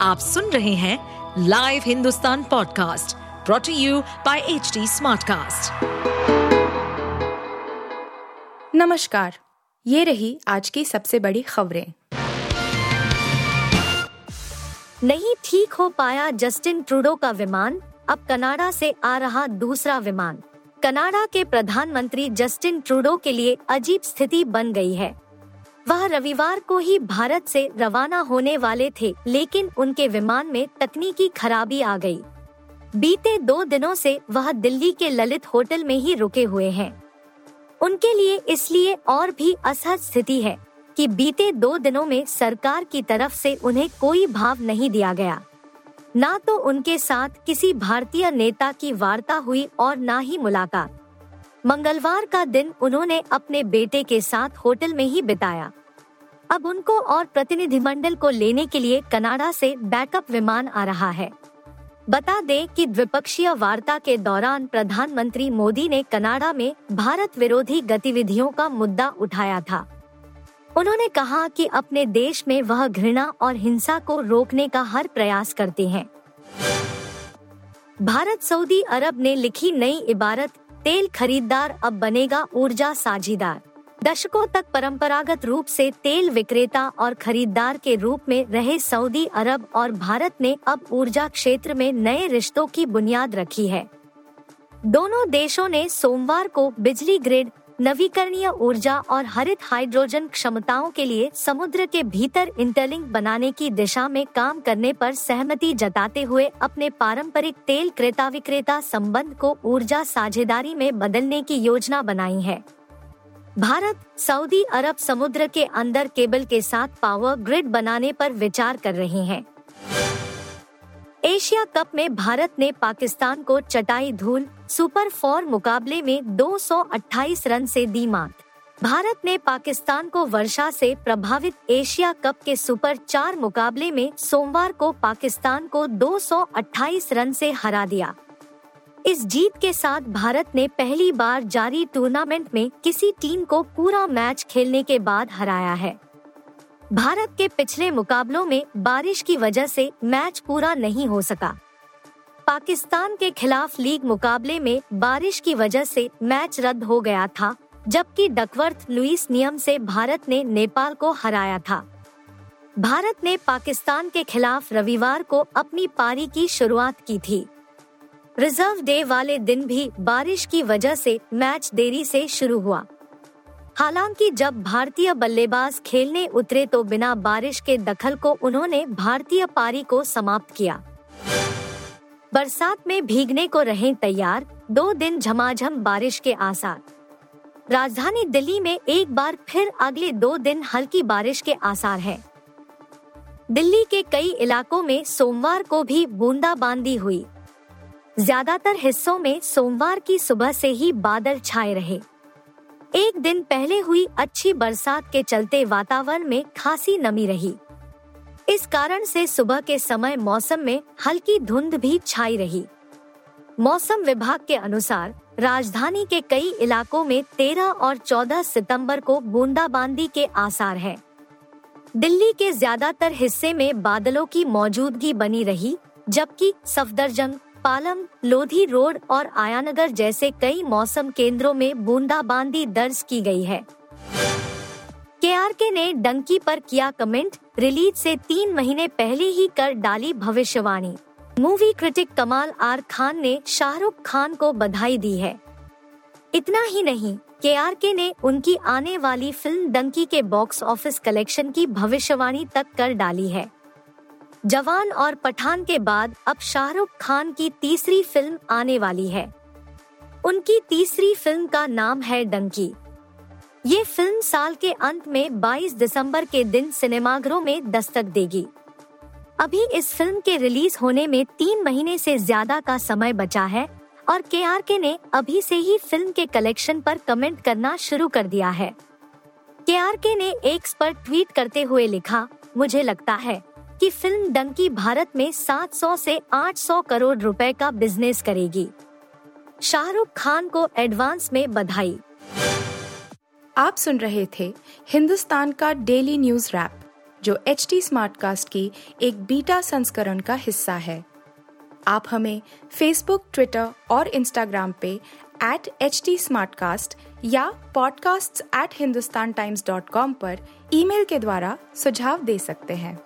आप सुन रहे हैं live Hindustan podcast brought to you by H Smartcast. नमस्कार ये रही आज की सबसे बड़ी खबरें। नहीं ठीक हो पाया जस्टिन ट्रूडो का विमान अब कनाडा से आ रहा दूसरा विमान। कनाडा के प्रधानमंत्री जस्टिन ट्रूडो के लिए अजीब स्थिति बन गई है। वह रविवार को ही भारत से रवाना होने वाले थे, लेकिन उनके विमान में तकनीकी खराबी आ गई। बीते दो दिनों से वह दिल्ली के ललित होटल में ही रुके हुए हैं। उनके लिए इसलिए और भी असहज स्थिति है कि बीते दो दिनों में सरकार की तरफ़ से उन्हें कोई भाव नहीं दिया गया। न तो उनके साथ किसी भारतीय नेता की वार्ता हुई और न ही मुलाकात। मंगलवार का दिन उन्होंने अपने बेटे के साथ होटल में ही बिताया। अब उनको और प्रतिनिधिमंडल को लेने के लिए कनाडा से बैकअप विमान आ रहा है। बता दें कि द्विपक्षीय वार्ता के दौरान प्रधानमंत्री मोदी ने कनाडा में भारत विरोधी गतिविधियों का मुद्दा उठाया था। उन्होंने कहा कि अपने देश में वह घृणा और हिंसा को रोकने का हर प्रयास करते हैं। भारत सऊदी अरब ने लिखी नई इबारत, तेल खरीददार अब बनेगा ऊर्जा साझीदार। दशकों तक परंपरागत रूप से तेल विक्रेता और खरीदार के रूप में रहे सऊदी अरब और भारत ने अब ऊर्जा क्षेत्र में नए रिश्तों की बुनियाद रखी है। दोनों देशों ने सोमवार को बिजली ग्रिड, नवीकरणीय ऊर्जा और हरित हाइड्रोजन क्षमताओं के लिए समुद्र के भीतर इंटरलिंक बनाने की दिशा में काम करने पर सहमति जताते हुए अपने पारंपरिक तेल क्रेता विक्रेता संबंध को ऊर्जा साझेदारी में बदलने की योजना बनाई है। भारत सऊदी अरब समुद्र के अंदर केबल के साथ पावर ग्रिड बनाने पर विचार कर रहे हैं। एशिया कप में भारत ने पाकिस्तान को चटाई धूल, सुपर फोर मुकाबले में 228 रन से दी मात। भारत ने पाकिस्तान को वर्षा से प्रभावित एशिया कप के सुपर चार मुकाबले में सोमवार को पाकिस्तान को 228 रन से हरा दिया। इस जीत के साथ भारत ने पहली बार जारी टूर्नामेंट में किसी टीम को पूरा मैच खेलने के बाद हराया है। भारत के पिछले मुकाबलों में बारिश की वजह से मैच पूरा नहीं हो सका। पाकिस्तान के खिलाफ लीग मुकाबले में बारिश की वजह से मैच रद्द हो गया था, जबकि डकवर्थ लुइस नियम से भारत ने नेपाल को हराया था। भारत ने पाकिस्तान के खिलाफ रविवार को अपनी पारी की शुरुआत की थी। रिज़र्व डे वाले दिन भी बारिश की वजह से मैच देरी से शुरू हुआ। हालाँकि जब भारतीय बल्लेबाज खेलने उतरे तो बिना बारिश के दखल को उन्होंने भारतीय पारी को समाप्त किया। बरसात में भीगने को रहे तैयार, दो दिन झमाझम बारिश के आसार। राजधानी दिल्ली में एक बार फिर अगले दो दिन हल्की बारिश के आसार हैं। दिल्ली के कई इलाकों में सोमवार को भी बूंदाबांदी हुई। ज़्यादातर हिस्सों में सोमवार की सुबह से ही बादल छाए रहे। एक दिन पहले हुई अच्छी बरसात के चलते वातावरण में खासी नमी रही। इस कारण से सुबह के समय मौसम में हल्की धुंध भी छाई रही। मौसम विभाग के अनुसार राजधानी के कई इलाकों में 13 और 14 सितंबर को बूंदाबांदी के आसार हैं। दिल्ली के ज़्यादातर हिस्से में बादलों की मौजूदगी बनी रही, जबकि सफदरजंग पालम, लोधी रोड और आयानगर जैसे कई मौसम केंद्रों में बूंदाबांदी दर्ज की गई है। के आर के ने डंकी पर किया कमेंट, रिलीज़ से तीन महीने पहले ही कर डाली भविष्यवाणी। Movie critic Kamaal R Khan ने शाहरुख खान को बधाई दी है। इतना ही नहीं के आर के ने उनकी आने वाली फ़िल्म डंकी के बॉक्स ऑफ़िस कलेक्शन की भविष्यवाणी तक कर डाली है। जवान और पठान के बाद अब शाहरुख खान की तीसरी फ़िल्म आने वाली है। उनकी तीसरी फ़िल्म का नाम है डंकी। ये फ़िल्म साल के अंत में 22 दिसंबर के दिन सिनेमाघरों में दस्तक देगी। अभी इस फ़िल्म के रिलीज़ होने में तीन महीने से ज़्यादा का समय बचा है और के आर के ने अभी से ही फ़िल्म के कलेक्शन पर कमेंट करना शुरू कर दिया है। के आर के ने एक्स पर ट्वीट करते हुए लिखा, मुझे लगता है कि फ़िल्म डंकी भारत में 700 से 800 करोड़ रुपए का बिज़नेस करेगी। शाहरुख खान को एडवांस में बधाई। आप सुन रहे थे हिंदुस्तान का डेली न्यूज़ रैप, जो एच टी स्मार्टकास्ट की एक बीटा संस्करण का हिस्सा है। आप हमें फेसबुक ट्विटर और इंस्टाग्राम पे एट एच टी या podcasts@hindustantimes.com पर ईमेल के द्वारा सुझाव दे सकते हैं।